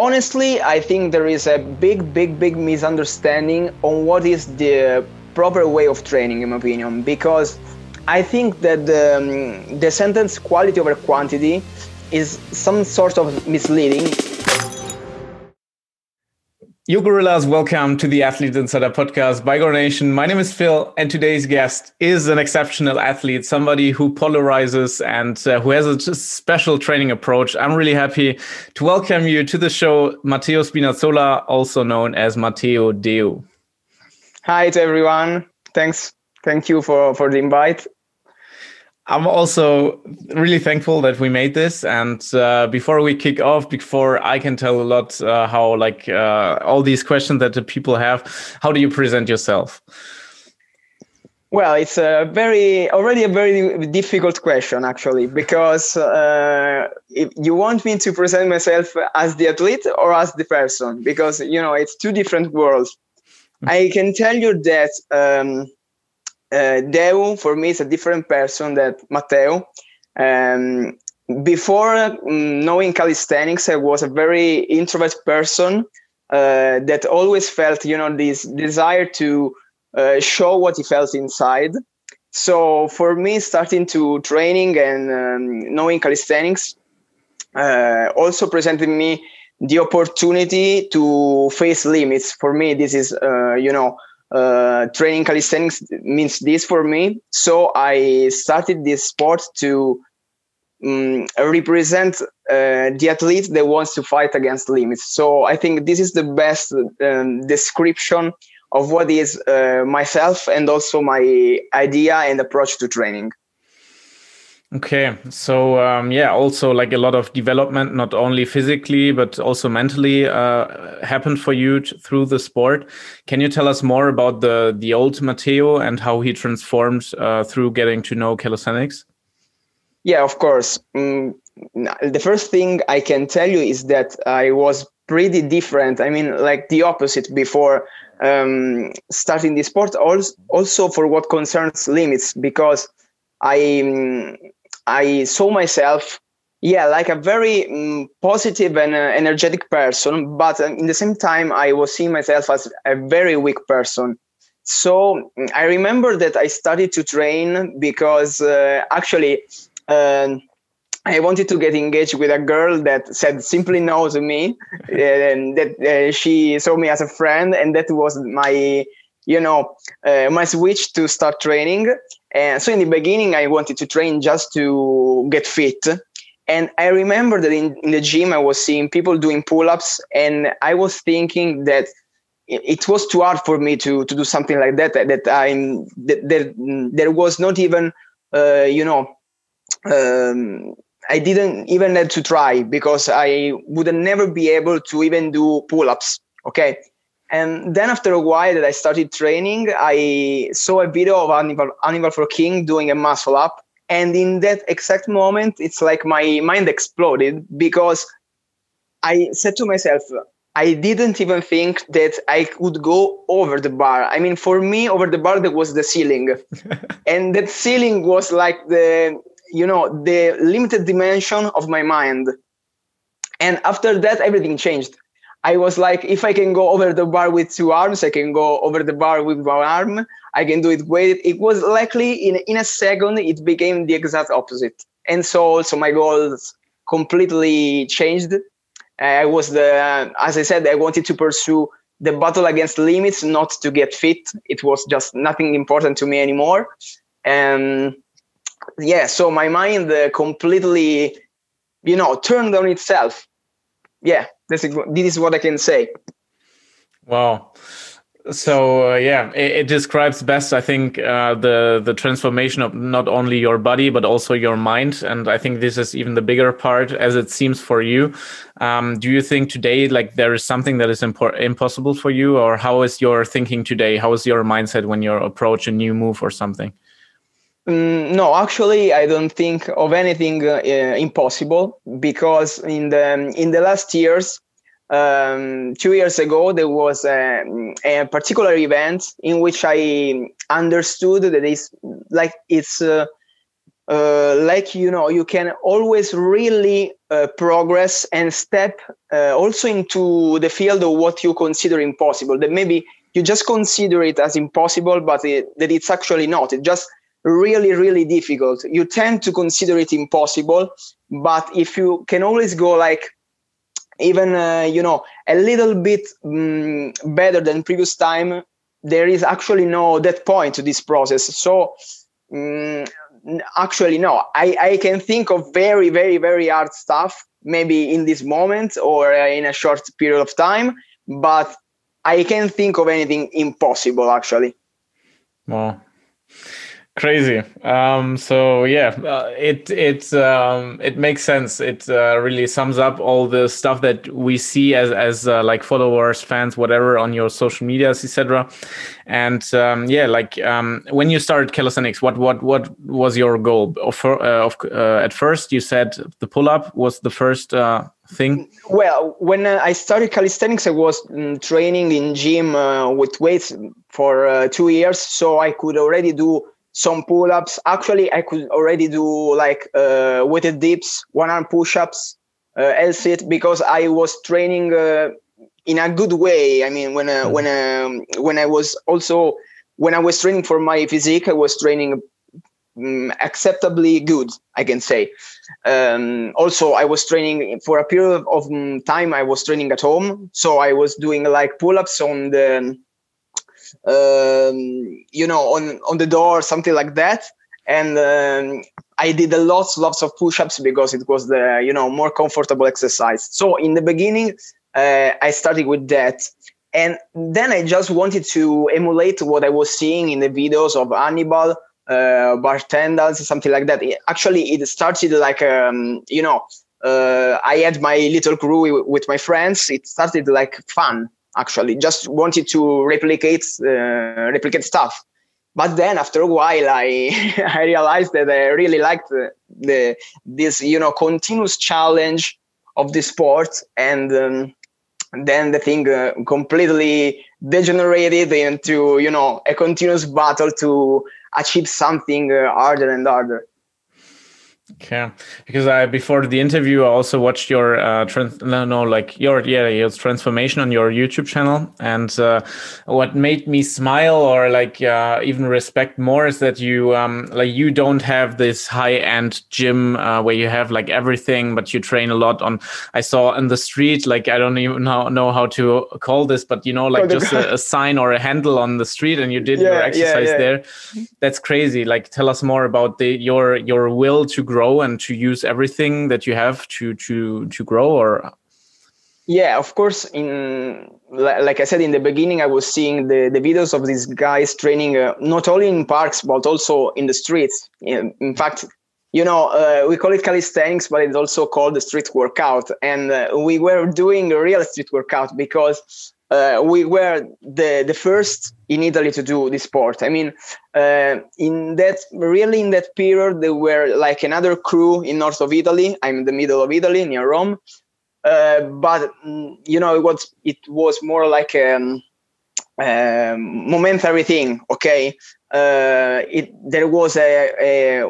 honestly, I think there is a big, big, big misunderstanding on what is the proper way of training, in my opinion, because I think that the, um, the sentence quality over quantity is some sort of misleading. You gorillas, welcome to the Athlete Insider podcast by Gorilla Nation. My name is Phil, and today's guest is an exceptional athlete, somebody who polarizes and uh, who has a special training approach. I'm really happy to welcome you to the show, Matteo Spinazzola, also known as Matteo Deu. Hi to everyone. Thanks. Thank you for, for the invite. I'm also really thankful that we made this. And uh, before we kick off, before I can tell a lot uh, how like uh, all these questions that the people have, how do you present yourself? Well, it's a very already a very difficult question actually because uh, if you want me to present myself as the athlete or as the person because you know it's two different worlds. Mm-hmm. I can tell you that. Um, uh, Deu for me is a different person than Matteo. Um, before um, knowing calisthenics, I was a very introvert person uh, that always felt, you know, this desire to uh, show what he felt inside. So for me, starting to training and um, knowing calisthenics uh, also presented me the opportunity to face limits. For me, this is, uh, you know, uh, training calisthenics means this for me. So I started this sport to um, represent uh, the athlete that wants to fight against limits. So I think this is the best um, description of what is uh, myself and also my idea and approach to training. Okay, so um, yeah, also like a lot of development, not only physically but also mentally, uh, happened for you through the sport. Can you tell us more about the the old Matteo and how he transformed uh, through getting to know calisthenics? Yeah, of course. Mm, the first thing I can tell you is that I was pretty different. I mean, like the opposite before um, starting the sport. Also, also for what concerns limits, because I I saw myself, yeah, like a very um, positive and uh, energetic person, but uh, in the same time, I was seeing myself as a very weak person. So mm, I remember that I started to train because uh, actually uh, I wanted to get engaged with a girl that said simply no to me, and that uh, she saw me as a friend, and that was my you know uh, my switch to start training and so in the beginning i wanted to train just to get fit. And i remember that in, in the gym i was seeing people doing pull-ups and i was thinking that it was too hard for me to to do something like that that i'm that there, there was not even uh, you know um, i didn't even have to try because i would never be able to even do pull-ups okay and then after a while that I started training, I saw a video of Animal, Hannibal for King doing a muscle up. And in that exact moment, it's like my mind exploded because I said to myself, I didn't even think that I could go over the bar. I mean, for me, over the bar, there was the ceiling. and that ceiling was like the, you know, the limited dimension of my mind. And after that, everything changed. I was like, if I can go over the bar with two arms, I can go over the bar with one arm. I can do it with it. was likely in in a second it became the exact opposite. And so also my goals completely changed. I was the as I said, I wanted to pursue the battle against limits, not to get fit. It was just nothing important to me anymore. And yeah, so my mind uh, completely, you know, turned on itself. Yeah, this is this is what I can say. Wow. So uh, yeah, it, it, describes best, I think, uh, the the transformation of not only your body but also your mind, and I think this is even the bigger part, as it seems for you. Um, do you think today, like, there is something that is impossible for you, or how is your thinking today? How is your mindset when you approach a new move or something? Mm, no, actually, I don't think of anything uh, impossible because in the in the last years, um, two years ago, there was a, a, particular event in which I understood that it's like it's uh, uh, like you know you can always really uh, progress and step uh, also into the field of what you consider impossible. That maybe you just consider it as impossible but it, that it's actually not. It just really really difficult. You tend to consider it impossible but if you can always go like even uh, you know a little bit um, better than previous time there is actually no that point to this process. So um, actually no. I, I can think of very very very hard stuff maybe in this moment or uh, in a short period of time but i can't think of anything impossible actually. Well crazy. Um, so yeah uh, it it um, it makes sense. It uh, really sums up all the stuff that we see as as uh, like followers fans whatever on your social medias etc and um, yeah like um, when you started calisthenics what what what was your goal? Of, uh, of uh, at first you said the pull-up was the first uh, thing? Well when i started calisthenics i was um, training in gym with weights for two years. So i could already do some pull-ups. Actually, I could already do like uh, weighted dips, one-arm push-ups, uh, L-sit because I was training uh, in a good way. I mean, when uh, mm. when um, when I was also when I was training for my physique, I was training um, acceptably good. I can say. Um, also, I was training for a period of um, time. I was training at home, so I was doing like pull-ups on the um, you know, on on the door, something like that. And um, I did a lots, lots of push-ups because it was the you know more comfortable exercise. So in the beginning, uh, I started with that, and then I just wanted to emulate what I was seeing in the videos of Hannibal, uh, Bartendaz, something like that. It, actually, it started like um, you know, uh, I had my little crew with my friends. It started like fun actually just wanted to replicate uh, replicate stuff. But then after a while i i realized that i really liked the, the this you know continuous challenge of the sport and um, then the thing uh, completely degenerated into you know a continuous battle to achieve something uh, harder and harder Okay, because I before the interview I also watched your uh, trans no no like your yeah your transformation on your YouTube channel, and uh, what made me smile or like uh, even respect more is that you um like you don't have this high end gym uh, where you have like everything, but you train a lot on. I saw in the street like I don't even know, know how to call this, but you know like just a, a, sign or a handle on the street, and you did yeah, your exercise yeah, yeah. there. That's crazy. Like tell us more about the your your will to grow grow and to use everything that you have to to to grow or? Yeah of course in like i said in the beginning i was seeing the, the videos of these guys training uh, not only in parks but also in the streets. In, in fact you know uh, we call it calisthenics but it's also called the street workout. And uh, we were doing a real street workout because uh, we were the the first in Italy to do this sport. I mean, uh, in that really in that period, there were like another crew in north of Italy. I'm in the middle of Italy near Rome, uh, but mm, you know it was it was more like a, um, a momentary thing. Okay, uh, it there was a, a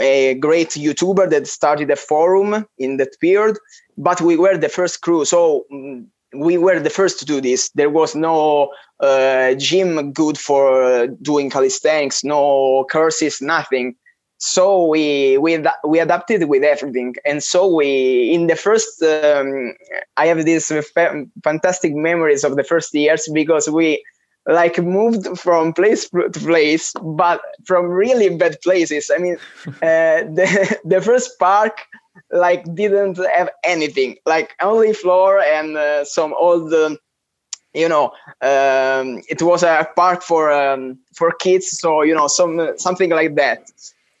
a great YouTuber that started a forum in that period, but we were the first crew. So mm, we were the first to do this. There was no uh, gym good for doing calisthenics, no courses, nothing. So we we we adapted with everything, and so we in the first um, I have these fa- fantastic memories of the first years because we like moved from place to place, but from really bad places. I mean, uh, the the first park like didn't have anything, like only floor and uh, some old. Um, you know, um, it was a park for um, for kids, so you know, some something like that.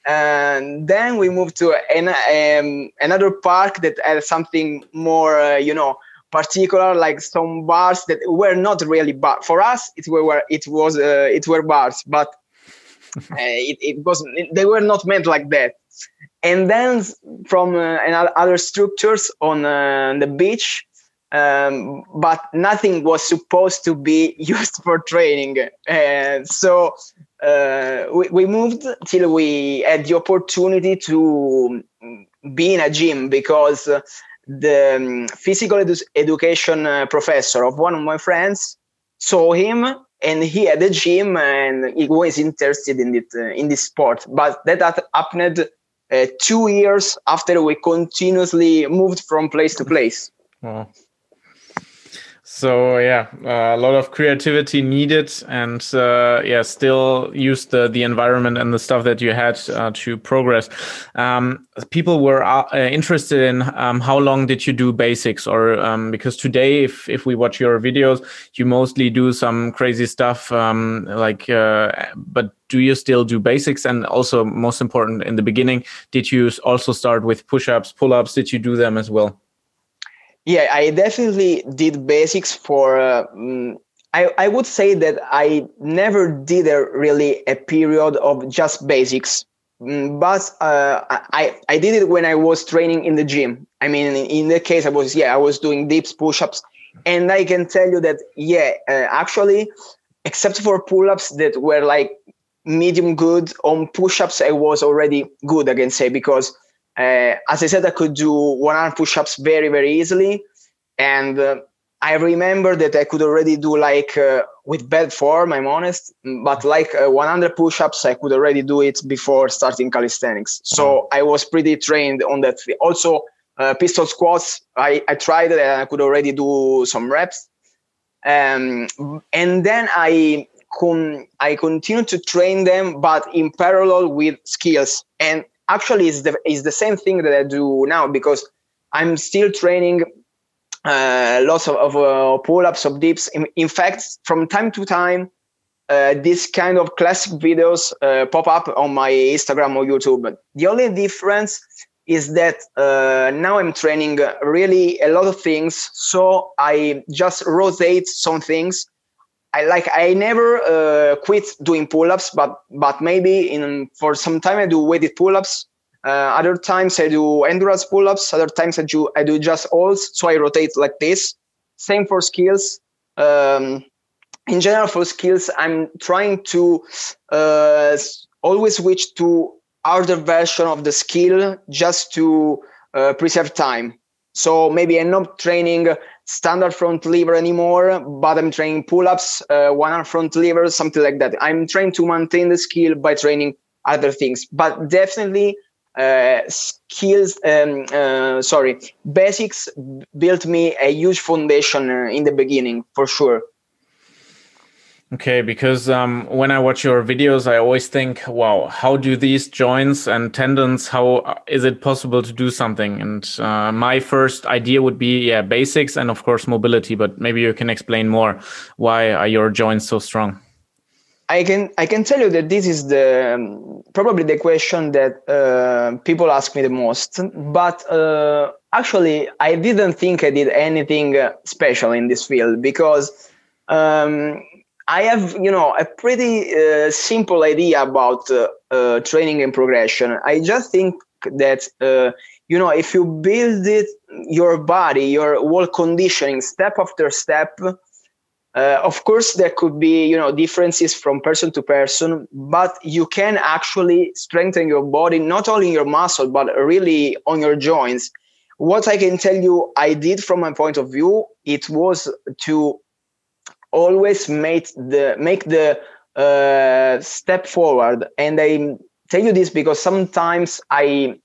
And then we moved to an, um, another park that had something more, uh, you know, particular, like some bars that were not really bar for us. It were it was uh, it were bars, but uh, it, it was they were not meant like that and then from uh, other structures on uh, the beach um, but nothing was supposed to be used for training. And so uh, we, we moved till we had the opportunity to be in a gym because the um, physical edu- education uh, professor of one of my friends saw him and he had a gym and he was interested in it uh, in this sport. But that happened uh, Uh, two years after we continuously moved from place to place so yeah uh, a lot of creativity needed and uh, yeah still use the the environment and the stuff that you had uh, to progress. Um, people were uh, interested in um, how long did you do basics or um, because today if if we watch your videos you mostly do some crazy stuff um, like uh, but do you still do basics? And also most important in the beginning did you also start with push-ups pull-ups? Did you do them as well yeah, I definitely did basics for. Uh, mm, I I would say that I never did a really a period of just basics, mm, but uh, I I did it when I was training in the gym. I mean, in, the case I was yeah I was doing dips, push-ups, and I can tell you that yeah uh, actually, except for pull-ups that were like medium good on push-ups, I was already good. I can say because uh, as I said, I could do 100 push-ups very, very easily, and uh, I remember that I could already do like uh, with bad form. I'm honest, but like uh, 100 push-ups, I could already do it before starting calisthenics. So mm-hmm. I was pretty trained on that. Also, uh, pistol squats, I, I tried it and I could already do some reps. Um, and then I con- I continued to train them, but in parallel with skills. And actually is the is the same thing that I do now because I'm still training uh, lots of, of uh, pull-ups of dips. In, in, fact, from time to time, uh, this kind of classic videos uh, pop up on my Instagram or YouTube. The only difference is that uh, now I'm training really a lot of things, so I just rotate some things I like I never uh, quit doing pull-ups, but but maybe in for some time I do weighted pull-ups. Uh, other times I do endurance pull-ups. Other times I do I do just alls. So I rotate like this. Same for skills. Um, in general, for skills, I'm trying to uh, always switch to harder version of the skill just to uh, preserve time. So maybe I'm not training standard front lever anymore, but I'm training pull-ups, uh, one arm front lever, something like that. I'm trying to maintain the skill by training other things, but definitely uh, skills, um, uh, sorry, basics built me a huge foundation uh, in the beginning for sure. Okay, because um, when I watch your videos, I always think, wow, how do these joints and tendons, how uh, it possible to do something? And uh, my first idea would be, yeah, basics and of course mobility, but maybe you can explain more. Why are your joints so strong? I can I can tell you that this is the um, probably the question that uh, people ask me the most. But uh, actually, I didn't think I did anything special in this field because um, I have, you know, a pretty uh, simple idea about uh, uh, training and progression. I just think that, uh, you know, if you build it, your body, your whole conditioning step after step, uh, of course, there could be, you know, differences from person to person, but you can actually strengthen your body, not only your muscle, but really on your joints. What I can tell you, I did from my point of view, it was to always make the make the uh, step forward. And I tell you this because sometimes I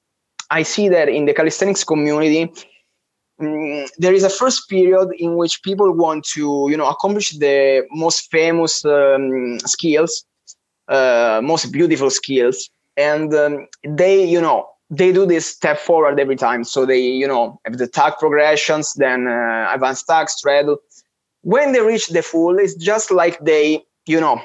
I see that in the calisthenics community, um, there is a first period in which people want to you know accomplish the most famous um, skills, uh, most beautiful skills, and um, they you know they do this step forward every time. So they you know have the tag progressions, then uh, advanced tuck straddle when they reach the full, it's just like they, you know,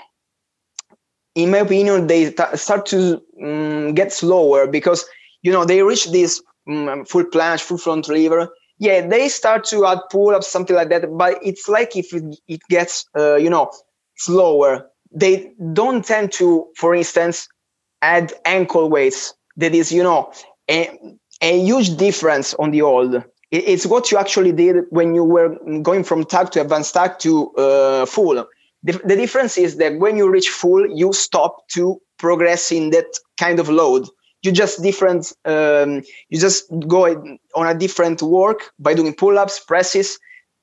in my opinion, they t- start to um, get slower because, you know, they reach this um, full planche, full front lever. Yeah, they start to add pull ups, something like that. But it's like if it, it gets, uh, you know, slower, they don't tend to, for instance, add ankle weights. That is, you know, a, a huge difference on the old it's what you actually did when you were going from tag to advanced tuck to uh, full the, the difference is that when you reach full, you stop to progress in that kind of load. You just different. Um, you just go on a different work by doing pull-ups, presses.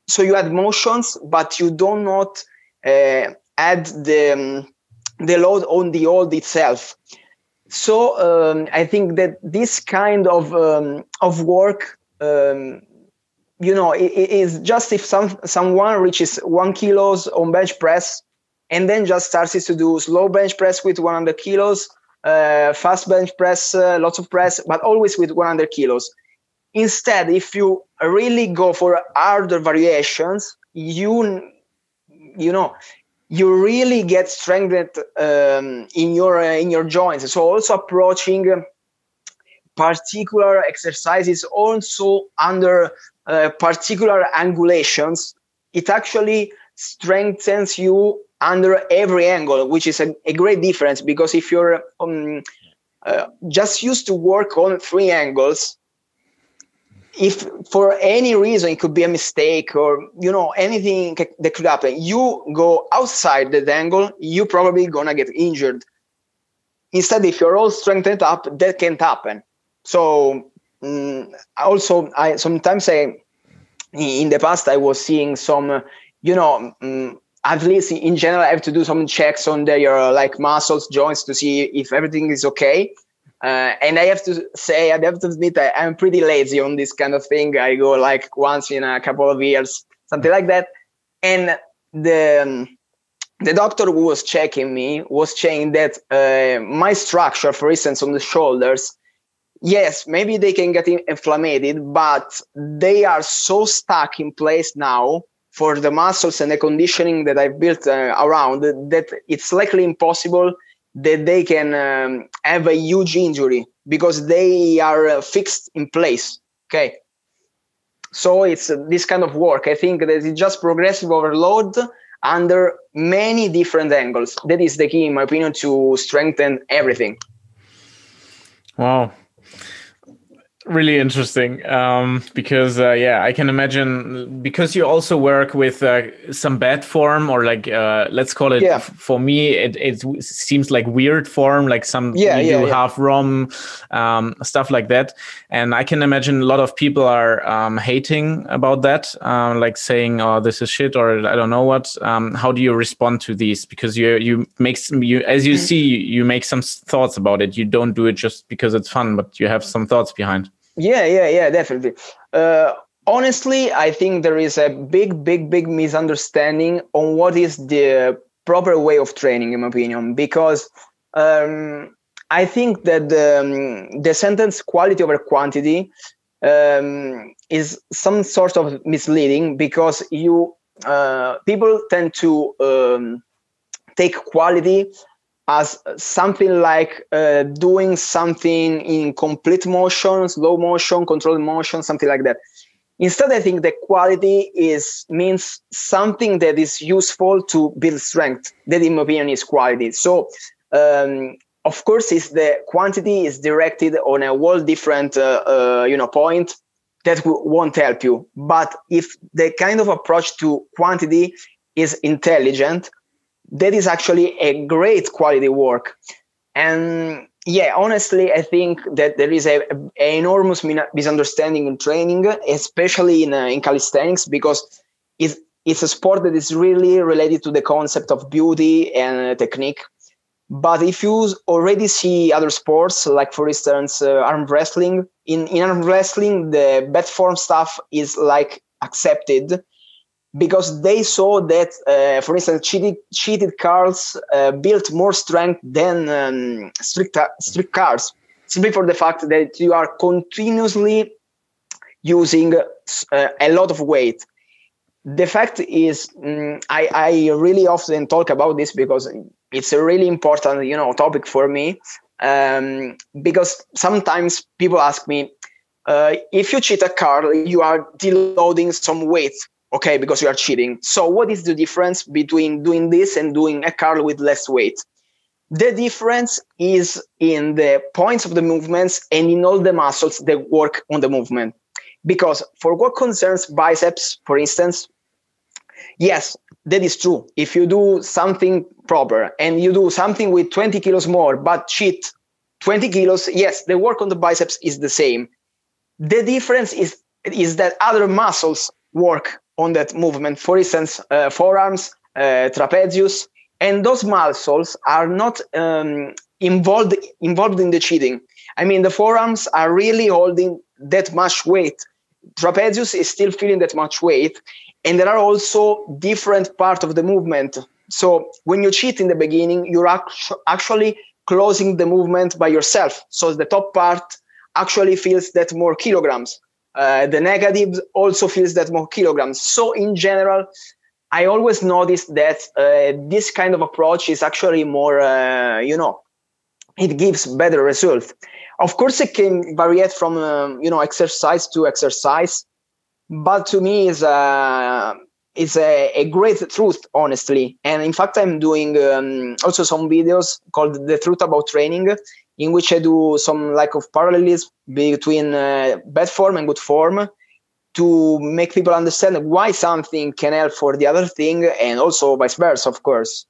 So you add motions, but you do not uh, add the um, the load on the old itself. So um, I think that this kind of um, of work um, you know, it, is just if some someone reaches one kilos on bench press and then just starts to do slow bench press with 100 kilos, uh, fast bench press, uh, lots of press, but always with 100 kilos. Instead, if you really go for harder variations, you you know you really get strengthened um, in your uh, in your joints. So also approaching particular exercises also under uh, particular angulations, it actually strengthens you under every angle, which is a, a great difference because if you're um, uh, just used to work on three angles, if for any reason it could be a mistake or you know anything that could happen, you go outside that angle, you're probably gonna get injured. Instead, if you're all strengthened up, that can't happen. So um, also I sometimes I in the past I was seeing some you know um, at least in general I have to do some checks on their like muscles joints to see if everything is okay. Uh, and I have to say, I have to admit, I, am pretty lazy on this kind of thing. I go like once in a couple of years, something like that. And the um, the doctor who was checking me was saying that uh, my structure, for instance, on the shoulders, yes, maybe they can get inflamed, but they are so stuck in place now for the muscles and the conditioning that I've built uh, around that it's likely impossible that they can um, have a huge injury because they are uh, fixed in place. Okay. So it's uh, this kind of work. I think that it's just progressive overload under many different angles. That is the key, in my opinion, to strengthen everything. Wow really interesting um, because uh, yeah i can imagine because you also work with uh, some bad form or like uh, let's call it yeah. for me it, it seems like weird form like some yeah, you yeah, yeah. half rom um, stuff like that and i can imagine a lot of people are um, hating about that um, like saying oh this is shit or i don't know what um, how do you respond to these because you you make some, you as you mm. see you make some thoughts about it you don't do it just because it's fun but you have some thoughts behind yeah, yeah, yeah, definitely. Uh, honestly, I think there is a big, big, big misunderstanding on what is the proper way of training, in my opinion, because um, I think that the, um, the sentence quality over quantity um, is some sort of misleading because you uh, people tend to um, take quality as something like uh, doing something in complete motion, slow motion, controlled motion, something like that. Instead, I think the quality is means something that is useful to build strength. That, in my opinion, is quality. So, um, of course, is the quantity is directed on a whole different, uh, uh, you know, point that won't help you. But if the kind of approach to quantity is intelligent, that is actually a great quality work. And yeah, honestly, I think that there is a, a enormous misunderstanding in training, especially in, uh, in calisthenics, because it's, it's a sport that is really related to the concept of beauty and uh, technique. But if you already see other sports, like for instance, uh, arm wrestling, in, in arm wrestling, the bad form stuff is like accepted because they saw that, uh, for instance, cheated, cheated curls uh, built more strength than um, strict, strict curls, simply for the fact that you are continuously using uh, a lot of weight. The fact is, um, I, I really often talk about this because it's a really important, you know, topic for me. Um, because sometimes people ask me, uh, if you cheat a curl, you are deloading some weight okay because you are cheating so what is the difference between doing this and doing a curl with less weight the difference is in the points of the movements and in all the muscles that work on the movement because for what concerns biceps for instance yes that is true. If you do something proper and you do something with 20 kilos more, but cheat 20 kilos, yes, the work on the biceps is the same. The difference is is that other muscles work on that movement. For instance, uh, forearms, uh, trapezius, and those muscles are not um, involved involved in the cheating. I mean, the forearms are really holding that much weight. Trapezius is still feeling that much weight, and there are also different parts of the movement. So when you cheat in the beginning, you're actually closing the movement by yourself. So the top part actually feels that more kilograms. Uh, the negative also feels that more kilograms. So in general, I always notice that uh, this kind of approach is actually more, uh, you know, it gives better results. Of course, it can vary from um, you know exercise to exercise, but to me is a is a, a great truth, honestly. And in fact, I'm doing um, also some videos called "The Truth About Training," in which I do some like of parallelism between uh, bad form and good form to make people understand why something can help for the other thing, and also vice versa, of course.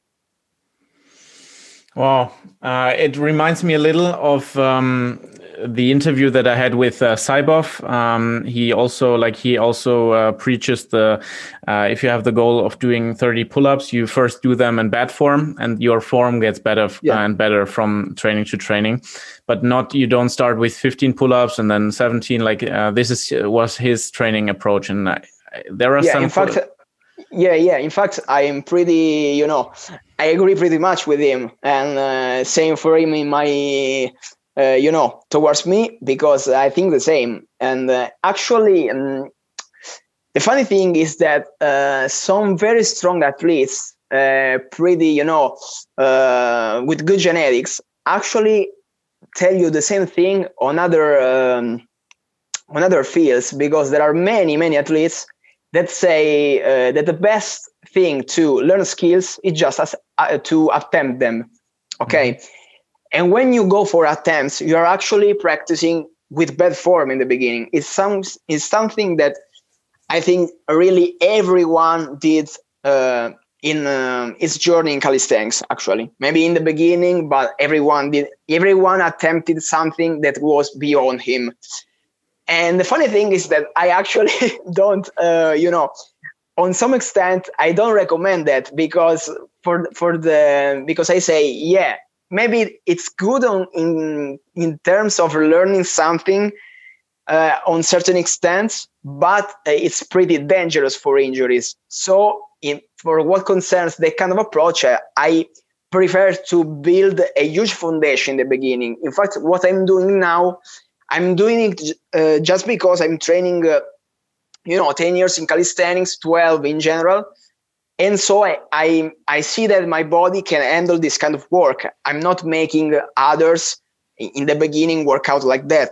Wow, uh, it reminds me a little of um, the interview that I had with uh, Saibov. Um, he also like he also uh, preaches the uh, if you have the goal of doing 30 pull-ups, you first do them in bad form, and your form gets better yeah. and better from training to training. But not you don't start with 15 pull-ups and then 17. Like uh, this is was his training approach, and there are yeah, some. In fact, yeah, yeah. In fact, I am pretty, you know, I agree pretty much with him, and uh, same for him in my, uh, you know, towards me because I think the same. And uh, actually, um, the funny thing is that uh, some very strong athletes, uh, pretty, you know, uh, with good genetics, actually tell you the same thing on other um, on other fields because there are many, many athletes that say uh, that the best thing to learn skills is just as, uh, to attempt them. Okay. Mm-hmm. And when you go for attempts, you're actually practicing with bad form in the beginning. It's some it's something that I think really everyone did uh, in uh, its journey in calisthenics. Actually, maybe in the beginning, but everyone did. Everyone attempted something that was beyond him. And the funny thing is that I actually don't, uh, you know, on some extent, I don't recommend that because for for the because I say yeah, maybe it's good on in in terms of learning something uh, on certain extents, but uh, it's pretty dangerous for injuries. So, in, for what concerns that kind of approach, uh, I prefer to build a huge foundation in the beginning. In fact, what I'm doing now I'm doing it uh, just because I'm training, uh, you know, 10 years in calisthenics, 12 in general. And so I, I, I see that my body can handle this kind of work. I'm not making others in the beginning work out like that.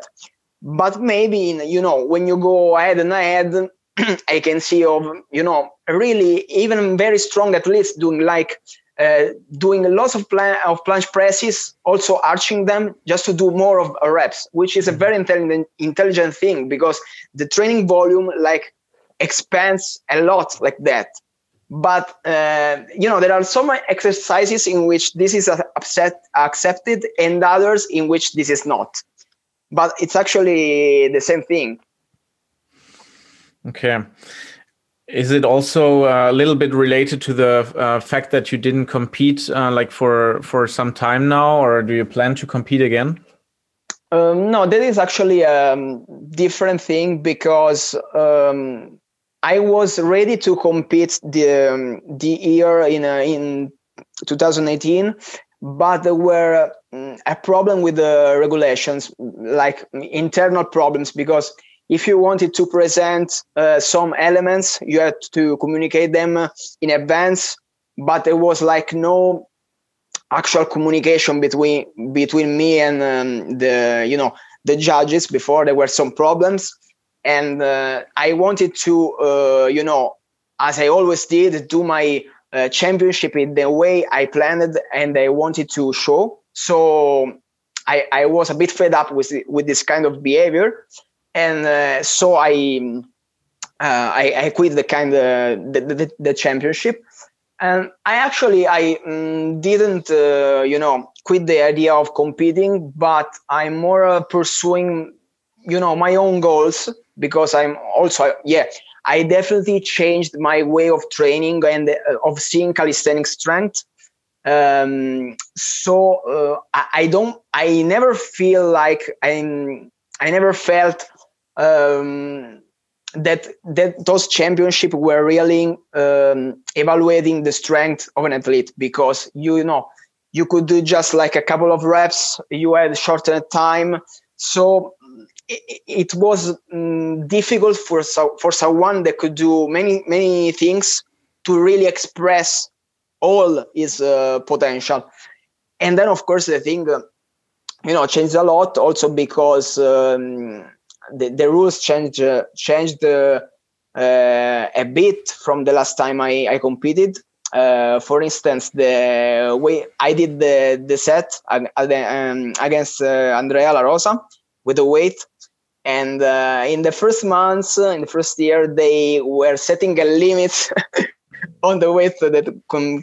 But maybe, you know, when you go ahead and ahead, I can see of, you know, really even very strong athletes doing like uh, doing lots of, plan- of planche presses, also arching them just to do more of reps, which is a very intelligent, intelligent thing because the training volume like expands a lot like that. But uh, you know there are some exercises in which this is accepted, and others in which this is not. But it's actually the same thing. Okay. Is it also uh, a little bit related to the uh, fact that you didn't compete uh, like for for some time now, or do you plan to compete again? Um, no, that is actually a um, different thing because um, I was ready to compete the um, the year in uh, in 2018, but there were um, a problem with the regulations, like internal problems, because if you wanted to present uh, some elements, you had to communicate them in advance, but there was like no actual communication between between me and um, the you know the judges before. There were some problems and uh, i wanted to uh, you know as i always did do my uh, championship in the way i planned and i wanted to show. So i i was a bit fed up with with this kind of behavior. And uh, so I, uh, I, I quit the kind of the, the, the championship, and I actually I mm, didn't uh, you know quit the idea of competing, but I'm more uh, pursuing you know my own goals because I'm also yeah I definitely changed my way of training and uh, of seeing calisthenic strength. Um, so uh, I, I, don't I never feel like I'm I never felt um, that that those championships were really um, evaluating the strength of an athlete because you know you could do just like a couple of reps you had shortened time so it, was um, difficult for so, for someone that could do many many things to really express all his uh, potential and then of course the thing uh, you know changed a lot also because um, the, the rules changed uh, changed uh, a bit from the last time I, I competed. Uh, for instance, the way I did the the set um, against Andrea La Rosa with the weight, and uh, in the first months, in the first year, they were setting a limit on the weight that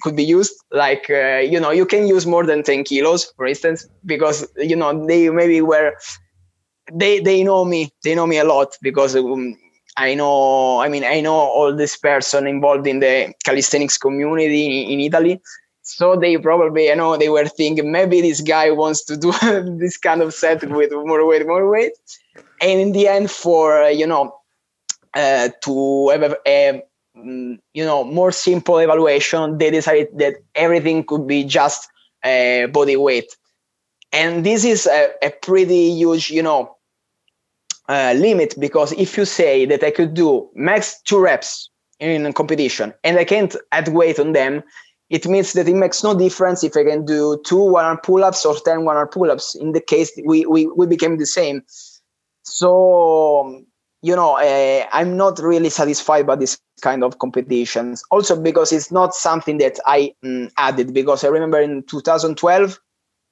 could be used. Like uh, you know, you can use more than ten kilos, for instance, because you know they maybe were they they know me they know me a lot because um, I know I mean I know all this person involved in the calisthenics community in, in Italy so they probably you know they were thinking maybe this guy wants to do this kind of set with more weight more weight and in the end for uh, you know uh, to have a, a mm, you know more simple evaluation they decided that everything could be just uh, body weight and this is a, a pretty huge you know uh, limit because if you say that I could do max two reps in a competition and I can't add weight on them, it means that it makes no difference if I can do two one arm pull ups or 10 one arm pull ups. In the case, we, we, we became the same. So, you know, uh, I'm not really satisfied by this kind of competitions. Also, because it's not something that I um, added, because I remember in 2012,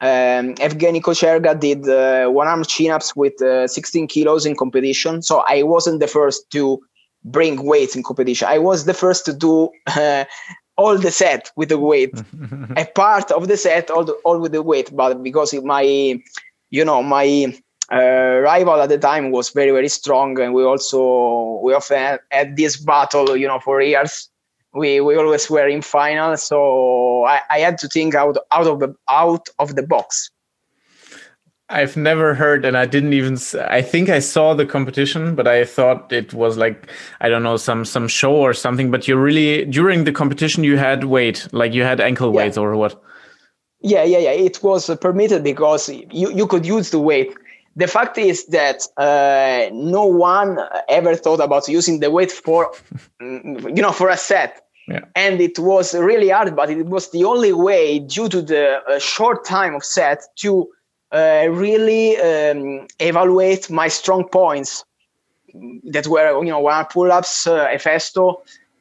um, Evgeny Kocherga did uh, one arm chin ups with uh, 16 kilos in competition. So I wasn't the first to bring weights in competition. I was the first to do uh, all the set with the weight, a part of the set, all, the, all with the weight. But because my, you know, my uh, rival at the time was very, very strong, and we also we often had, had this battle, you know, for years we we always were in final so I, I had to think out out of the out of the box I've never heard, and I didn't even. I think I saw the competition, but I thought it was like I don't know some some show or something. But you really during the competition you had weight, like you had ankle yeah. weights or what? Yeah, yeah, yeah. It was permitted because you you could use the weight the fact is that uh, no one ever thought about using the weight for you know for a set yeah. and it was really hard but it was the only way due to the uh, short time of set to uh, really um, evaluate my strong points that were you know one pull-ups uh, festo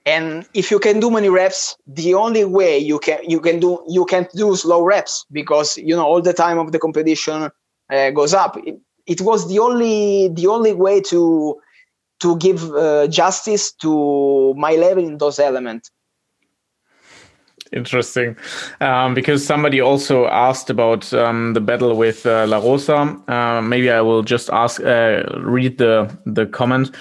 and if you can do many reps the only way you can you can do you can't do slow reps because you know all the time of the competition uh, goes up. It, it, was the only the only way to to give uh, justice to my level in those elements. Interesting, um, because somebody also asked about um, the battle with uh, La Rosa. Uh, maybe I will just ask, uh, read the the comment.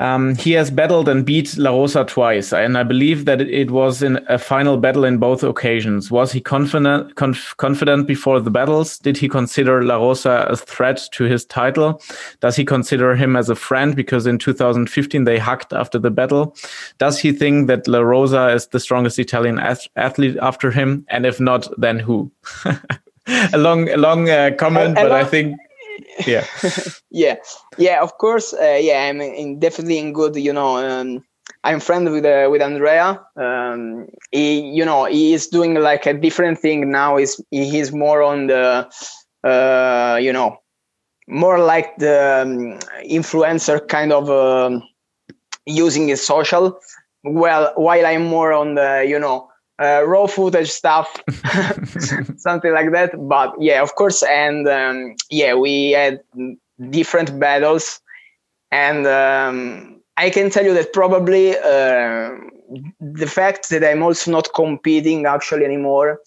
Um, he has battled and beat La Rosa twice, and I believe that it was in a final battle in both occasions. Was he confident conf confident before the battles? Did he consider La Rosa a threat to his title? Does he consider him as a friend because in 2015 they hugged after the battle? Does he think that La Rosa is the strongest Italian athlete after him? And if not, then who? a long, a long uh, comment, but I think yeah. Yeah. Yeah of course uh, yeah i'm in, definitely in good you know um, i'm friend with uh, with andrea. Um, he you know he is doing like a different thing now. Is he's more on the uh, you know more like the um, influencer kind of um, using his social well while i'm more on the you know uh, raw footage stuff, something like that. But yeah, of course, and um, yeah, we had different battles, and um, I can tell you that probably uh, the fact that I'm also not competing actually anymore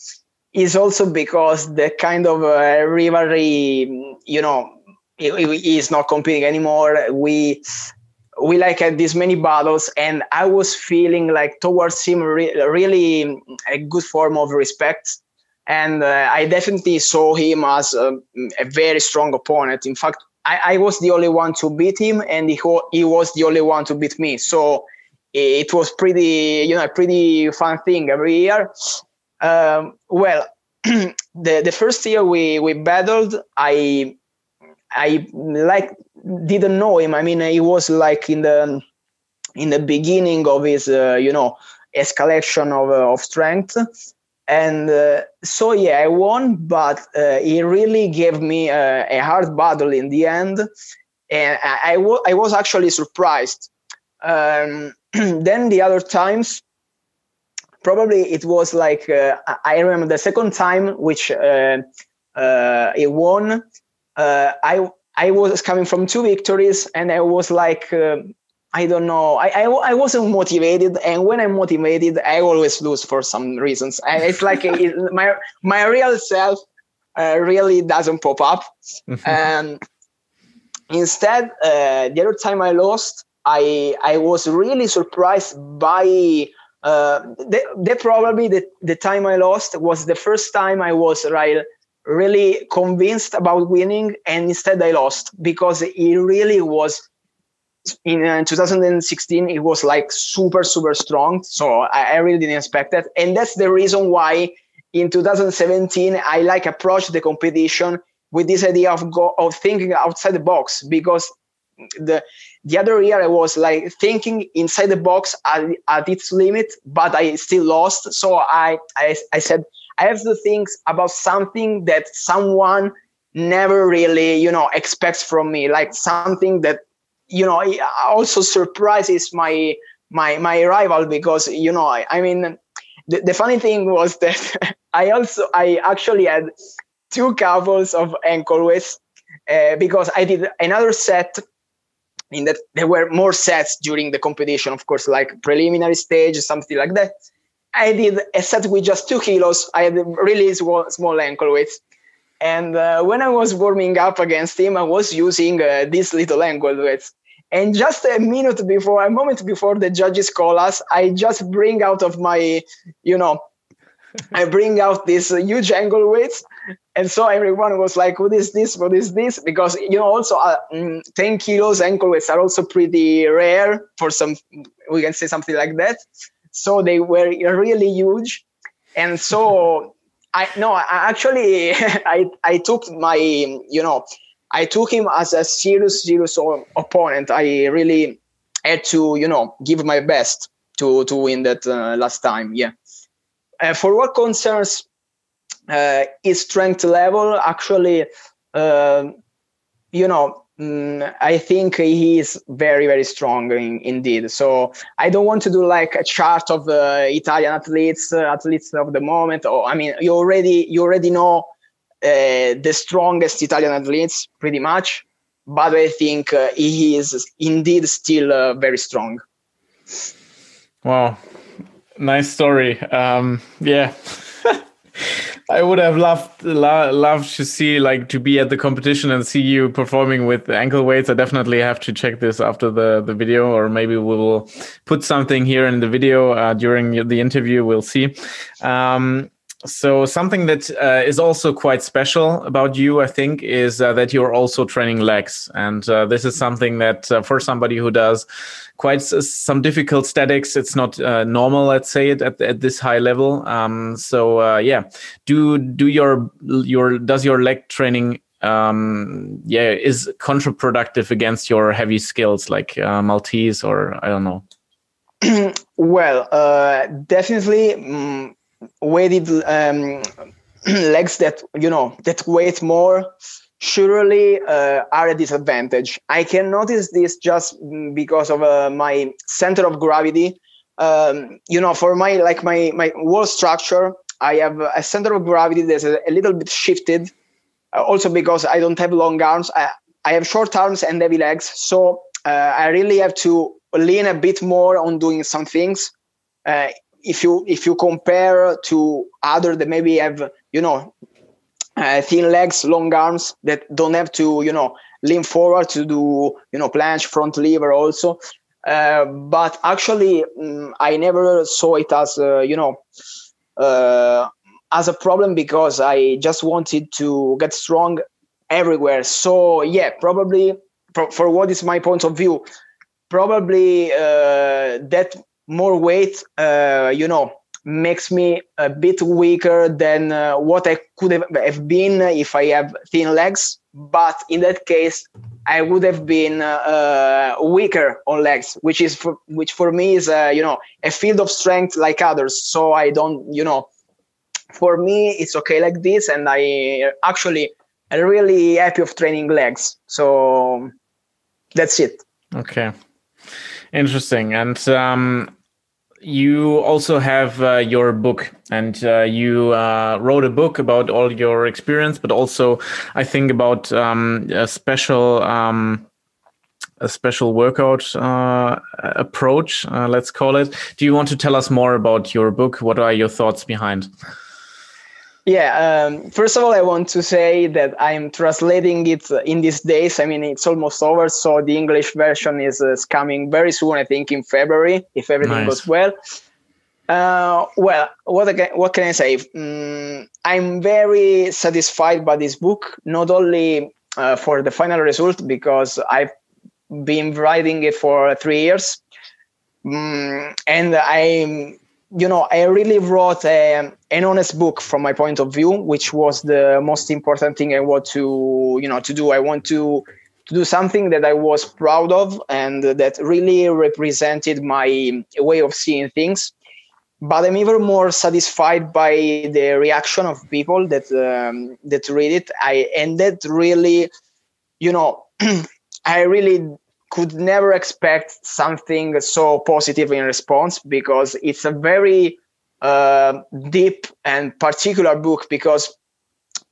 is also because the kind of uh, rivalry, you know, is not competing anymore. We we like had these many battles, and I was feeling like towards him re- really a good form of respect. And uh, I definitely saw him as a, a, very strong opponent. In fact, I, I, was the only one to beat him, and he, he was the only one to beat me. So it was pretty, you know, a pretty fun thing every year. Um, well, the the first year we we battled, I I like didn't know him. I mean, he was like in the in the beginning of his uh, you know escalation of uh, of strength, and uh, so yeah, I won. But uh, he really gave me a, a, hard battle in the end, and I, I, w- I was actually surprised. Um, then the other times. Probably it was like uh, I remember the second time which uh, he won uh, I I was coming from two victories, and I was like, uh, I don't know, I, I, I wasn't motivated, and when I'm motivated, I always lose for some reasons. I, it's like it, my my real self uh, really doesn't pop up, and instead, uh, the other time I lost, I I was really surprised by. Uh, the, the probably the, the time I lost was the first time I was right really convinced about winning, and instead I lost because he really was in uh, 2016 it was like super super strong so I, I, really didn't expect that. And that's the reason why in 2017 i like approached the competition with this idea of go of thinking outside the box because the the other year i was like thinking inside the box at, at its limit but i still lost so i i, I said I have to think about something that someone never really, you know, expects from me, like something that, you know, also surprises my my my rival because, you know, I, I mean, the, the funny thing was that I also I actually had two couples of ankle weights uh, because I did another set in that there were more sets during the competition, of course, like preliminary stage, something like that. I did a set with just two kilos. I had really small, small ankle weights. And uh, when I was warming up against him, I was using uh, these little ankle weights. And just a minute before, a moment before the judges call us, I just bring out of my, you know, I bring out these huge ankle weights. And so everyone was like, what is this? What is this? Because, you know, also uh, mm, 10 kilos ankle weights are also pretty rare for some, we can say something like that so they were really huge. And so i no actually i i took my you know i took him as a serious serious opponent. I really had to you know give my best to to win that uh, last time. Yeah. Uh, for what concerns uh, his strength level actually uh, you know Mm, I think he is very, very strong in, indeed. So I don't want to do like a chart of uh, Italian athletes, uh, athletes of the moment. Or I mean, you already you already know uh, the strongest Italian athletes, pretty much. But I think uh, he is indeed still uh, very strong. Wow, nice story. Um, yeah. I would have loved lo- loved to see like to be at the competition and see you performing with ankle weights. I definitely have to check this after the the video, or maybe we will put something here in the video uh, during the interview. We'll see. Um, so something that uh, is also quite special about you, I think, is uh, that you're also training legs, and uh, this is something that uh, for somebody who does quite some difficult statics, it's not uh, normal, let's say it at, at this high level. Um, so uh, yeah, do do your your does your leg training um, yeah is counterproductive against your heavy skills like Maltese or I don't know. well, definitely. Um weighted um, legs that you know that weight more surely uh, are a disadvantage. I can notice this just because of uh, my center of gravity. Um, you know, for my like my my wall structure, I have a center of gravity that's a, a little bit shifted. Uh, also because I don't have long arms, I, I have short arms and heavy legs, so uh, I really have to lean a bit more on doing some things uh, if you if you compare to other that maybe have you know uh, thin legs, long arms that don't have to you know lean forward to do you know planche, front lever also. Uh, but actually, um, I never saw it as uh, you know uh, as a problem because I just wanted to get strong everywhere. So yeah, probably for, for what is my point of view, probably uh, that more weight, uh, you know, makes me a bit weaker than uh, what I could have been if I have thin legs. But in that case, I would have been uh, weaker on legs, which is for, which for me is uh, you know a field of strength like others. So I don't you know, for me it's okay like this, and I actually really happy of training legs. So that's it. Okay, interesting. And um, you also have uh, your book. And uh, you uh, wrote a book about all your experience but also i think about um, a special um, a special workout uh, approach uh, let's call it. Do you want to tell us more about your book? What are your thoughts behind yeah, um, first of all, I want to say that I'm translating it in these days. I mean, it's almost over, so the English version is, uh, coming very soon. I think in February, if everything nice. goes well. Uh, well, what can, what can I say? Mm, I'm very satisfied by this book, not only uh, for the final result because I've been writing it for three years, mm, and I'm you know, I really wrote a, an honest book from my point of view, which was the most important thing I want to, you know, to do. I want to to do something that I was proud of and that really represented my way of seeing things. But I'm even more satisfied by the reaction of people that um, that read it. I that really, you know, I really could never expect something so positive in response because it's a very uh, deep and particular book because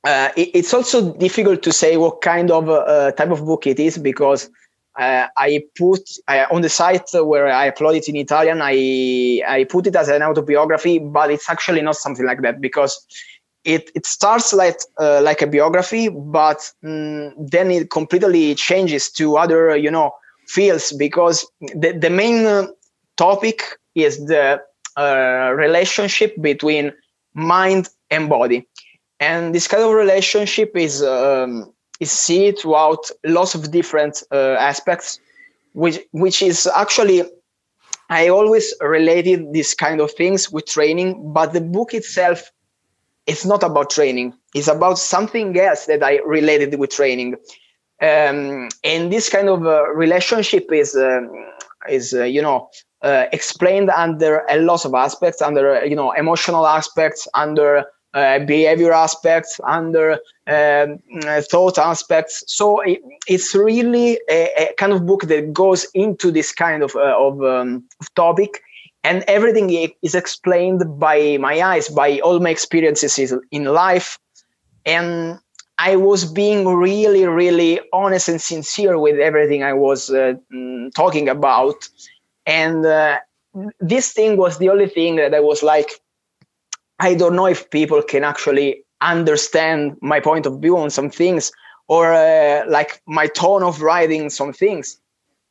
uh, it, it's also difficult to say what kind of uh, type of book it is because uh, I put on the site where I upload it in Italian. I I put it as an autobiography, but it's actually not something like that because it it starts like uh, like a biography, but mm, then it completely changes to other you know fields because the, the main uh, topic is the uh, relationship between mind and body. And this kind of relationship is um, is seen throughout lots of different uh, aspects which which is actually i always related these kind of things with training but the book itself it's not about training. It's about something else that i related with training um, and this kind of uh, relationship is um, is uh, you know uh, explained under a lot of aspects under uh, you know emotional aspects under uh, behavior aspects under um, thought aspects. So it, it's really a, a, kind of book that goes into this kind of uh, of, um, of topic. And everything is explained by my eyes by all my experiences in life. And I was being really, really honest and sincere with everything I was uh, mm, talking about. And uh, this thing was the only thing that I was like, I don't know if people can actually understand my point of view on some things or uh, like my tone of writing some things.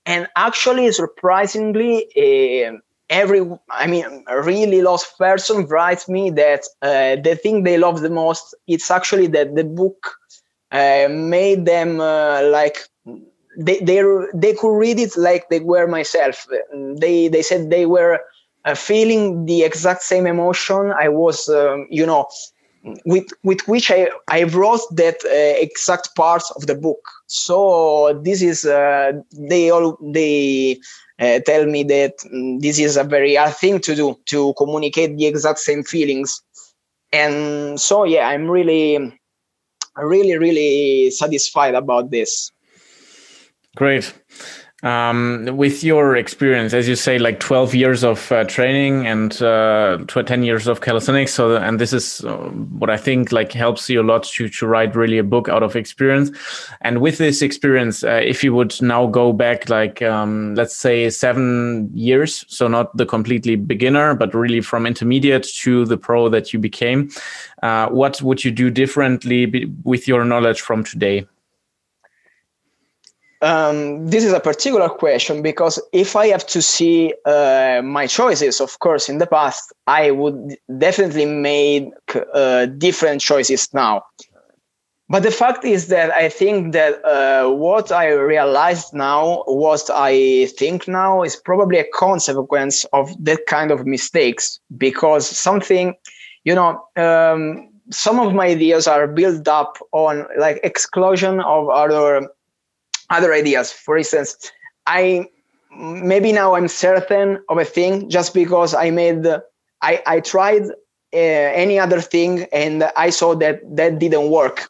And actually, surprisingly, uh, every i mean a really lost person writes me that uh, the thing they love the most it's actually that the book made them uh, like they they they could read it like they were myself. They they said they were uh, feeling the exact same emotion i was um, you know with with which i i wrote that uh, exact part of the book. So this is uh, they all they uh, tell me that mm, this is a very hard thing to do to communicate the exact same feelings. And so yeah i'm really really really satisfied about this. Great um, with your experience, as you say, like 12 years of uh, training and uh, 10 years of calisthenics. So, and this is uh, what I think like helps you a lot to, to write really a book out of experience. And with this experience, uh, if you would now go back, like, um, let's say seven years, so not the completely beginner, but really from intermediate to the pro that you became, uh, what would you do differently with your knowledge from today? Um, this is a particular question because if I have to see uh, my choices, of course, in the past, I would definitely make uh, different choices now. But the fact is that I think that uh, what I realized now, what I think now, is probably a consequence of that kind of mistakes because something, you know, um, some of my ideas are built up on like exclusion of other other ideas. For instance, I maybe now I'm certain of a thing just because I made I I tried uh, any other thing and I saw that that didn't work.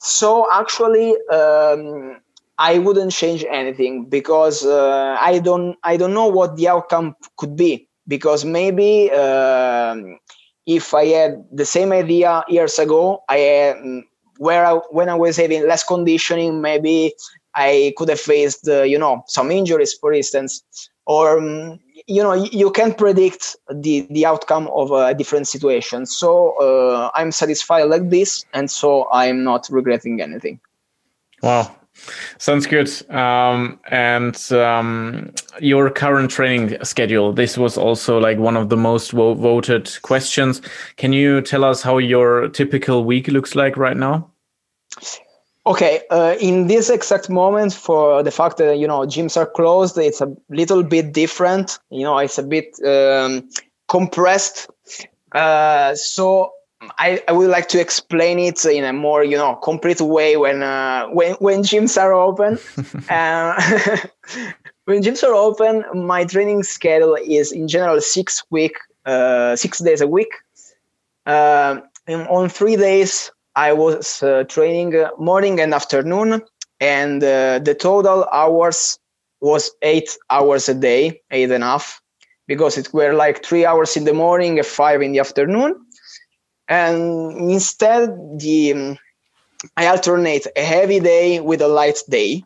So actually, um, I wouldn't change anything because uh, I don't I don't know what the outcome could be because maybe. Um, if I had the same idea years ago, I where I, when I was having less conditioning, maybe I could have faced, uh, you know, some injuries, for instance, or um, you know, you can't predict the the outcome of a different situation. So uh, I'm satisfied like this, and so I'm not regretting anything. Wow, Sounds good. Um, and um, your current training schedule. This was also like one of the most vo voted questions. Can you tell us how your typical week looks like right now? Okay, uh, in this exact moment, for the fact that you know gyms are closed, it's a little bit different. You know, it's a bit um, compressed. Uh, so I, I would like to explain it in a more you know complete way when uh, when when gyms are open. uh, when gyms are open, my training schedule is in general six week, uh, six days a week. Uh, on three days, I was uh, training uh, morning and afternoon, and uh, the total hours was eight hours a day, eight and a half, because it were like three hours in the morning and five in the afternoon. And instead, the um, I alternate a heavy day with a light day.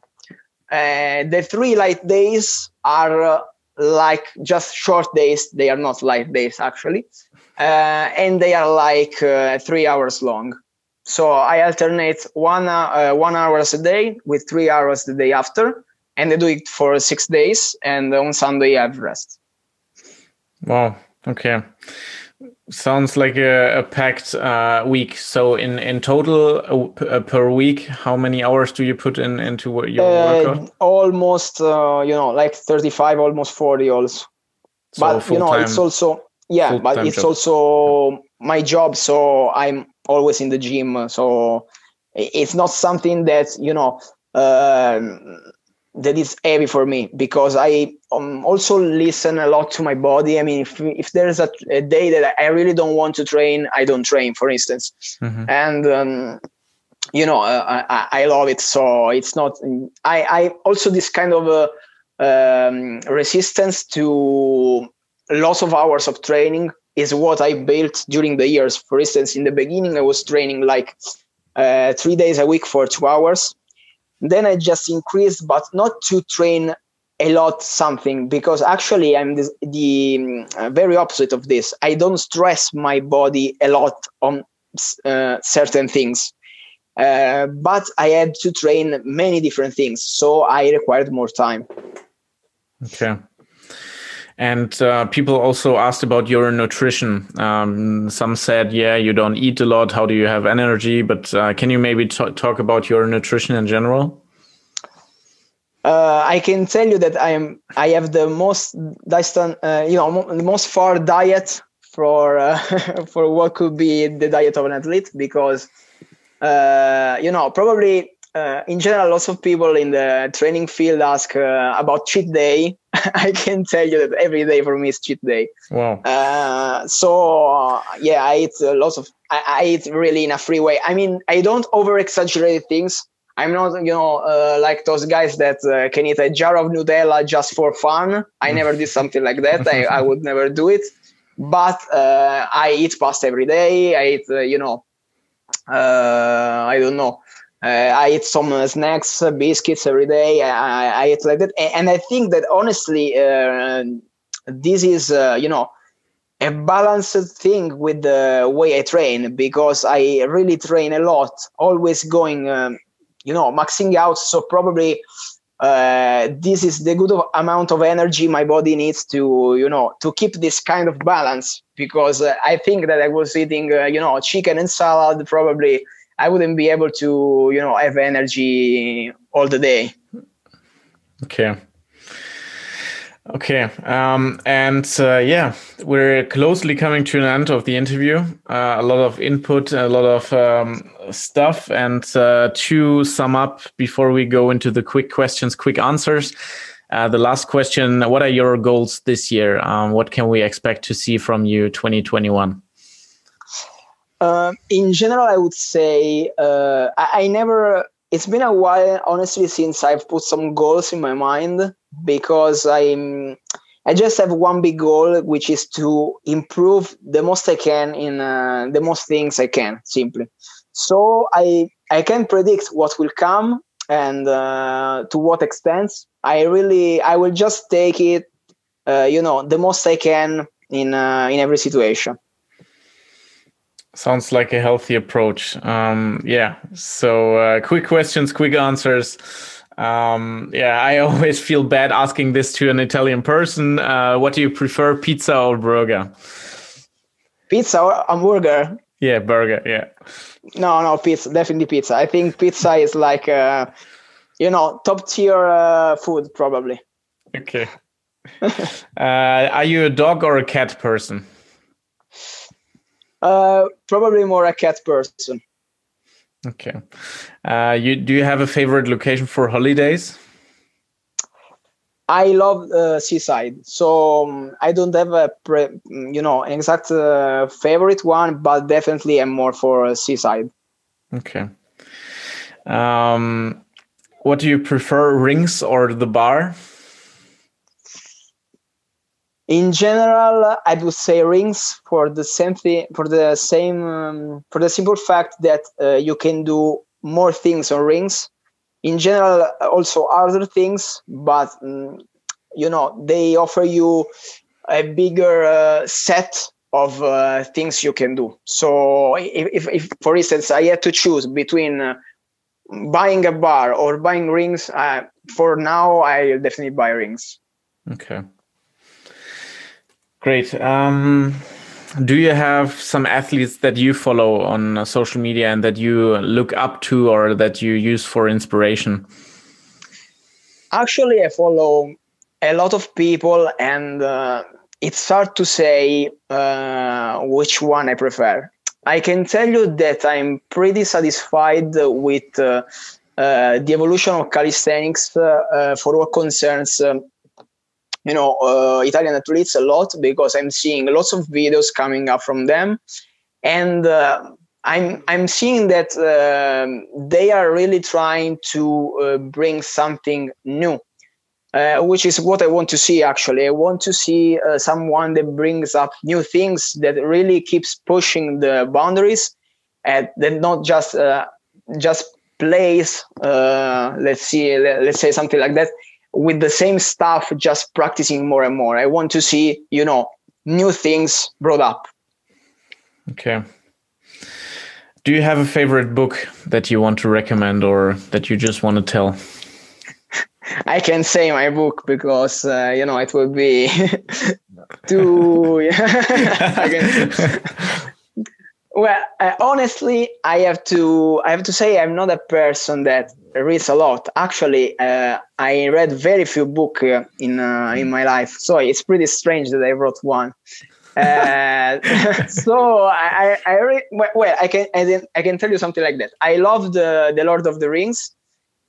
Uh, the three light days are uh, like just short days. They are not light days actually, uh, and they are like three hours long. So I alternate one uh, one hours a day with three hours the day after, and I do it for six days. And on Sunday I have rest. Wow. Okay. Sounds like a, a packed uh, week. So in in total uh, uh per week, how many hours do you put in into your uh, workout? Almost, uh, you know, like thirty five, almost forty also. So but you know, it's also yeah, but it's job. also my job. So I'm always in the gym. So it's not something that you know um, that is heavy for me because I um, also listen a lot to my body. I mean, if if there's a, a, day that I really don't want to train, I don't train, for instance, mm-hmm. and. Um, you know, uh, I, I love it. So it's not. I, I also this kind of uh, um, resistance to lots of hours of training is what I built during the years. For instance, in the beginning, I was training like uh, three days a week for two hours. Then I just increased, but not to train a lot something because actually I'm the, the uh, very opposite of this. I don't stress my body a lot on uh, certain things. Uh, but I had to train many different things, so I required more time. Okay. And uh, people also asked about your nutrition. Um, some said, yeah, you don't eat a lot. How do you have energy? But uh, can you maybe talk about your nutrition in general? Uh, I can tell you that I am. I have the most distant, uh, you know, the most far diet for uh, for what could be the diet of an athlete because, uh, you know, probably in general, lots of people in the training field ask about cheat day. I can tell you that every day for me is cheat day. Wow. Uh, so uh, yeah, I eat lots of. I, I, eat really in a free way. I mean, I don't over exaggerate things. I'm not, you know, uh, like those guys that uh, can eat a jar of Nutella just for fun. I never did something like that. I, I would never do it. But uh, I eat pasta every day. I eat, uh, you know, uh, I don't know. Uh, I eat some snacks, biscuits every day. I, I, eat like that, and I think that honestly, this is, you know, a balanced thing with the way I train because I really train a lot, always going, um, you know, maxing out. So probably uh, this is the good amount of energy my body needs to, you know, to keep this kind of balance. Because uh, I think that I was eating, uh, you know, chicken and salad, probably I wouldn't be able to, you know, have energy all the day. Okay. Okay. Um, and uh, yeah, we're closely coming to an end of the interview. Uh, a lot of input, a lot of um, stuff. And uh, to sum up, before we go into the quick questions, quick answers, uh, the last question What are your goals this year? Um, what can we expect to see from you 2021? Um, in general, I would say uh, I, I never it's been a while honestly since i've put some goals in my mind because i'm i just have one big goal which is to improve the most i can in uh, the most things i can simply. So i i can predict what will come and uh, to what extent. I really i will just take it uh, you know the most i can in uh, in every situation Sounds like a healthy approach. Um, yeah. So uh, quick questions, quick answers. Um, yeah, I always feel bad asking this to an Italian person. Uh, what do you prefer, pizza or burger? Pizza or hamburger? Yeah, burger. Yeah. No, no, pizza. Definitely pizza. I think pizza is like, uh, you know, top tier uh, food, probably. Okay. uh, are you a dog or a cat person? Uh, probably more a cat person. Okay. Uh, you do you have a favorite location for holidays? I love uh, seaside, so um, I don't have a pre, you know an exact uh, favorite one, but definitely I'm more for seaside. Okay. Um, what do you prefer, rings or the bar? In general i would say rings for the same for the same um, for the simple fact that uh, you can do more things on rings. In general also other things but um, you know they offer you a bigger uh, set of uh, things you can do. So if, if, if, for instance i had to choose between uh, buying a bar or buying rings uh, for now i definitely buy rings. Okay Great. Um, do you have some athletes that you follow on social media and that you look up to or that you use for inspiration? Actually, I follow a lot of people, and uh, it's hard to say uh, which one I prefer. I can tell you that I'm pretty satisfied with uh, uh the evolution of calisthenics uh, uh, for what concerns um, you know uh, Italian athletes a lot because I'm seeing lots of videos coming up from them, and uh, I'm I'm seeing that uh, they are really trying to uh, bring something new. Uh, which is what I want to see. Actually, I want to see uh, someone that brings up new things that really keeps pushing the boundaries, and that not just just plays. let's see, let, let's say something like that with the same stuff, just practicing more and more. I want to see, you know, new things brought up. Okay. Do you have a favorite book that you want to recommend or that you just want to tell? I can say my book because uh, you know it will be too. well, uh, honestly, I have to. I have to say I'm not a person that reads a lot. Actually, uh, I read very few books uh, in uh, in my life, so it's pretty strange that I wrote one. Uh, so I, I, I read, well, I can I, I can tell you something like that. I love the the Lord of the Rings.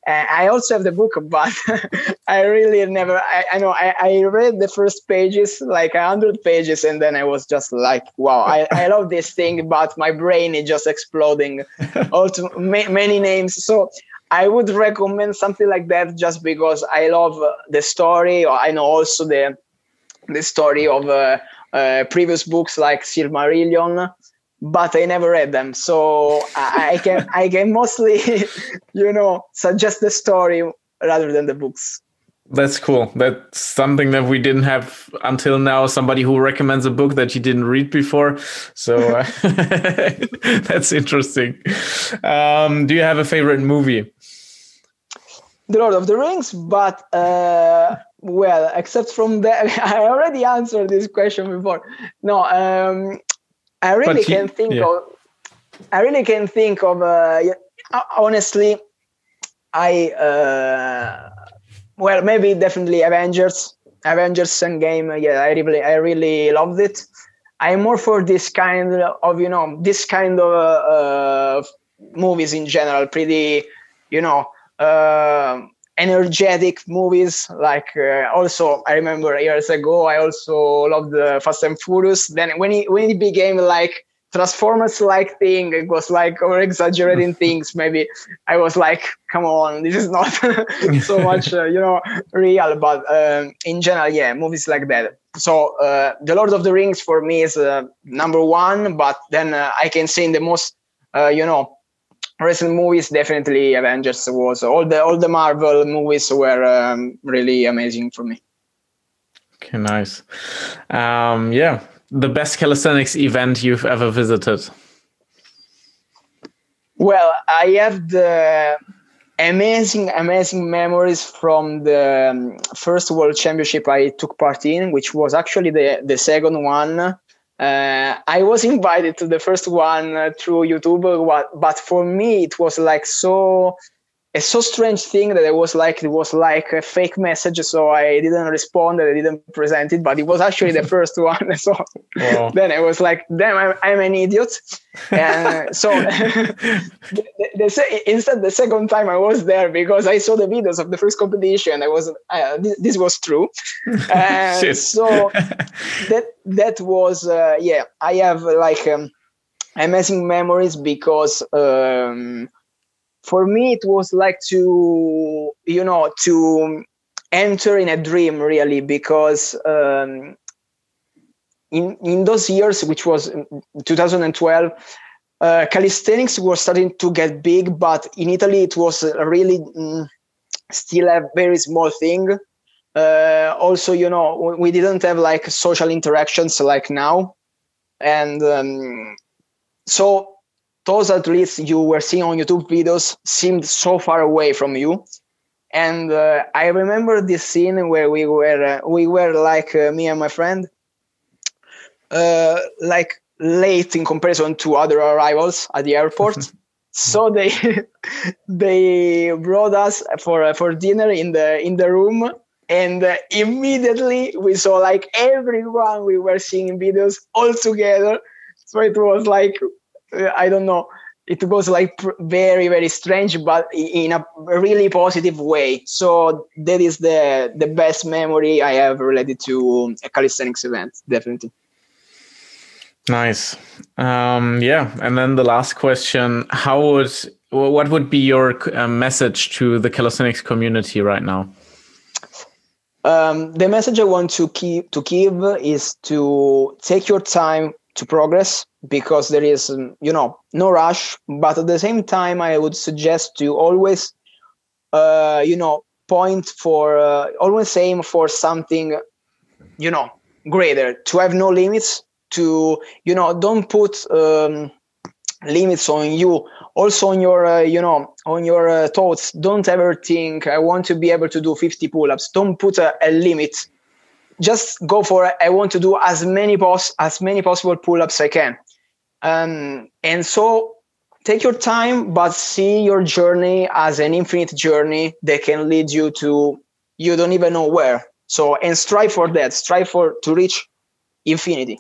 Uh, I also have the book, but I really never. I, I know I, I read the first pages, like a hundred pages, and then I was just like, "Wow, I, I love this thing," but my brain is just exploding. also, ma- many names. So I would recommend something like that just because I love the story. I know also the the story of uh, uh, previous books like Silmarillion, but I never read them. So I, can I can mostly, you know, suggest the story rather than the books. That's cool. That's something that we didn't have until now. Somebody who recommends a book that you didn't read before. So uh, that's interesting. Um, do you have a favorite movie? The Lord of the Rings, but uh, well, except from that, I already answered this question before. No, um, I really can think yeah. of. I really can think of. Uh, honestly, I uh, well maybe definitely Avengers. Avengers Endgame. Yeah, I really I really loved it. I'm more for this kind of you know this kind of uh, uh movies in general. Pretty you know. Uh, energetic movies like uh, also i remember years ago i also loved the fast and furious. Then when it when it became like transformers like thing it was like over exaggerating things maybe. I was like come on this is not so much uh, you know real. But um, in general yeah movies like that. So uh, the lord of the rings for me is uh, number one but then uh, i can say in the most uh, you know recent movies definitely avengers was all the all the marvel movies were um, really amazing for me. Okay nice. Um, yeah the best calisthenics event you've ever visited? Well i have the amazing amazing memories from the um, first world championship i took part in which was actually the the second one uh, I was invited to the first one uh, through YouTube, but for me it was like so a so strange thing that it was like it was like a fake message so i didn't respond and i didn't present it but it was actually the first one so oh. then i was like damn i'm, I'm an idiot. And so the, the, instead the second time i was there because i saw the videos of the first competition i was uh, this, this, was true. Uh, so that that was uh, yeah i have like um, amazing memories because um, for me it was like to you know to enter in a dream really because um, in in those years which was 2012 uh, calisthenics was starting to get big but in italy it was really mm, still a very small thing. Uh, also you know we didn't have like social interactions like now. And um, so those athletes you were seeing on YouTube videos seemed so far away from you. And uh, I remember this scene where we were uh, we were like uh, me and my friend, uh, like late in comparison to other arrivals at the airport. so they they brought us for uh, for dinner in the in the room and uh, immediately we saw like everyone we were seeing videos all together so it was like I don't know. It was like very very strange, but in a really positive way. So that is the the best memory I have related to a calisthenics event, definitely. Nice. Um, yeah, and then the last question: How would what would be your uh, message to the calisthenics community right now? Um, the message I want to keep to give is to take your time to progress because there is um, you know no rush. But at the same time i would suggest to always uh, you know point for uh, always aim for something you know greater to have no limits to you know don't put um, limits on you. Also on your uh, you know on your uh, thoughts. Don't ever think i want to be able to do 50 pull-ups. Don't put a, a limit just go for it. I want to do as many pos- as many possible pull-ups I can. Um, and so take your time, but see your journey as an infinite journey that can lead you to you don't even know where. So and strive for that. Strive for to reach infinity.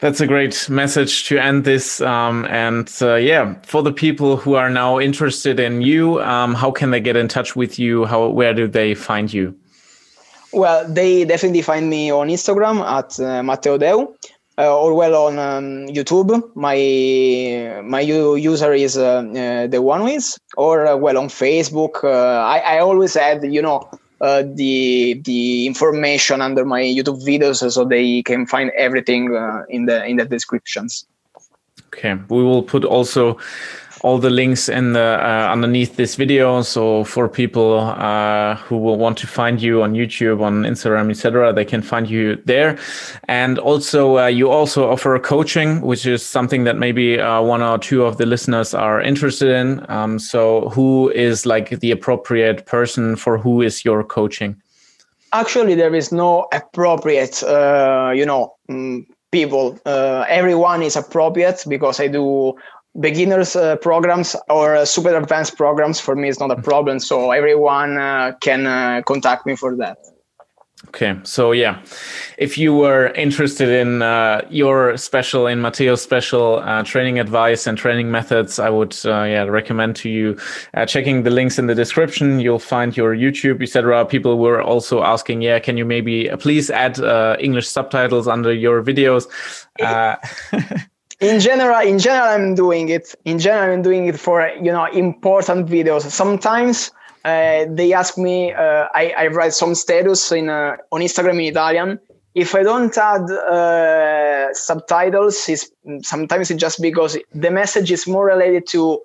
That's a great message to end this. Um, and uh, yeah, for the people who are now interested in you, um, how can they get in touch with you? How where do they find you? Well, they definitely find me on Instagram at uh, Matteo Deu. uh, or well on um, YouTube. My my user is uh, uh, the one with, or uh, well on Facebook. Uh, I, I always add, you know, uh, the the information under my YouTube videos so they can find everything in the in the descriptions. Okay, we will put also all the links in the uh, underneath this video. So for people uh, who will want to find you on YouTube, on Instagram, etc., they can find you there. And also, uh, you also offer coaching, which is something that maybe uh, one or two of the listeners are interested in. Um, so, who is like the appropriate person for who is your coaching? Actually, there is no appropriate, uh, you know. Um, people uh, everyone is appropriate because i do beginners uh, programs or uh, super advanced programs for me is not a problem. So everyone uh, can uh, contact me for that. Okay. So yeah if you were interested in uh, your special in Matteo's special uh, training advice and training methods i would yeah recommend to you checking the links in the description. You'll find your youtube etc people were also asking yeah can you maybe please add english subtitles under your videos in general in general i'm doing it. In general i'm doing it for you know important videos. Sometimes uh, they ask me uh, I, I write some status in uh, on instagram in italian. If i don't add uh, subtitles it's, sometimes it's just because the message is more related to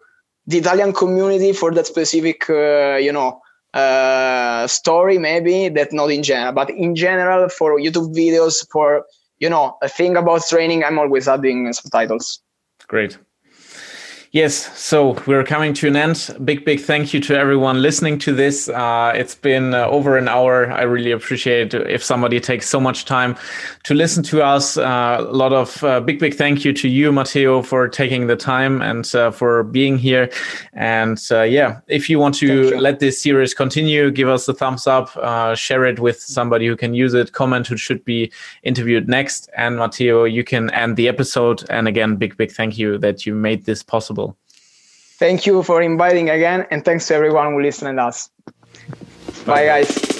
the italian community for that specific uh, you know uh, story maybe that not in general. But in general for youtube videos for you know, a thing about training, I'm always adding subtitles. Great. Yes, so we're coming to an end. Big, big thank you to everyone listening to this. Uh, it's been uh, over an hour. I really appreciate if somebody takes so much time to listen to us. Uh, a lot of uh, big, big thank you to you, Matteo, for taking the time and uh, for being here. And uh, yeah, if you want to let this series continue, give us a thumbs up, share it with somebody who can use it, comment who should be interviewed next. And Matteo, you can end the episode. And again, big, big thank you that you made this possible. Thank you for inviting again, and thanks to everyone who listened to us. Bye, Bye guys.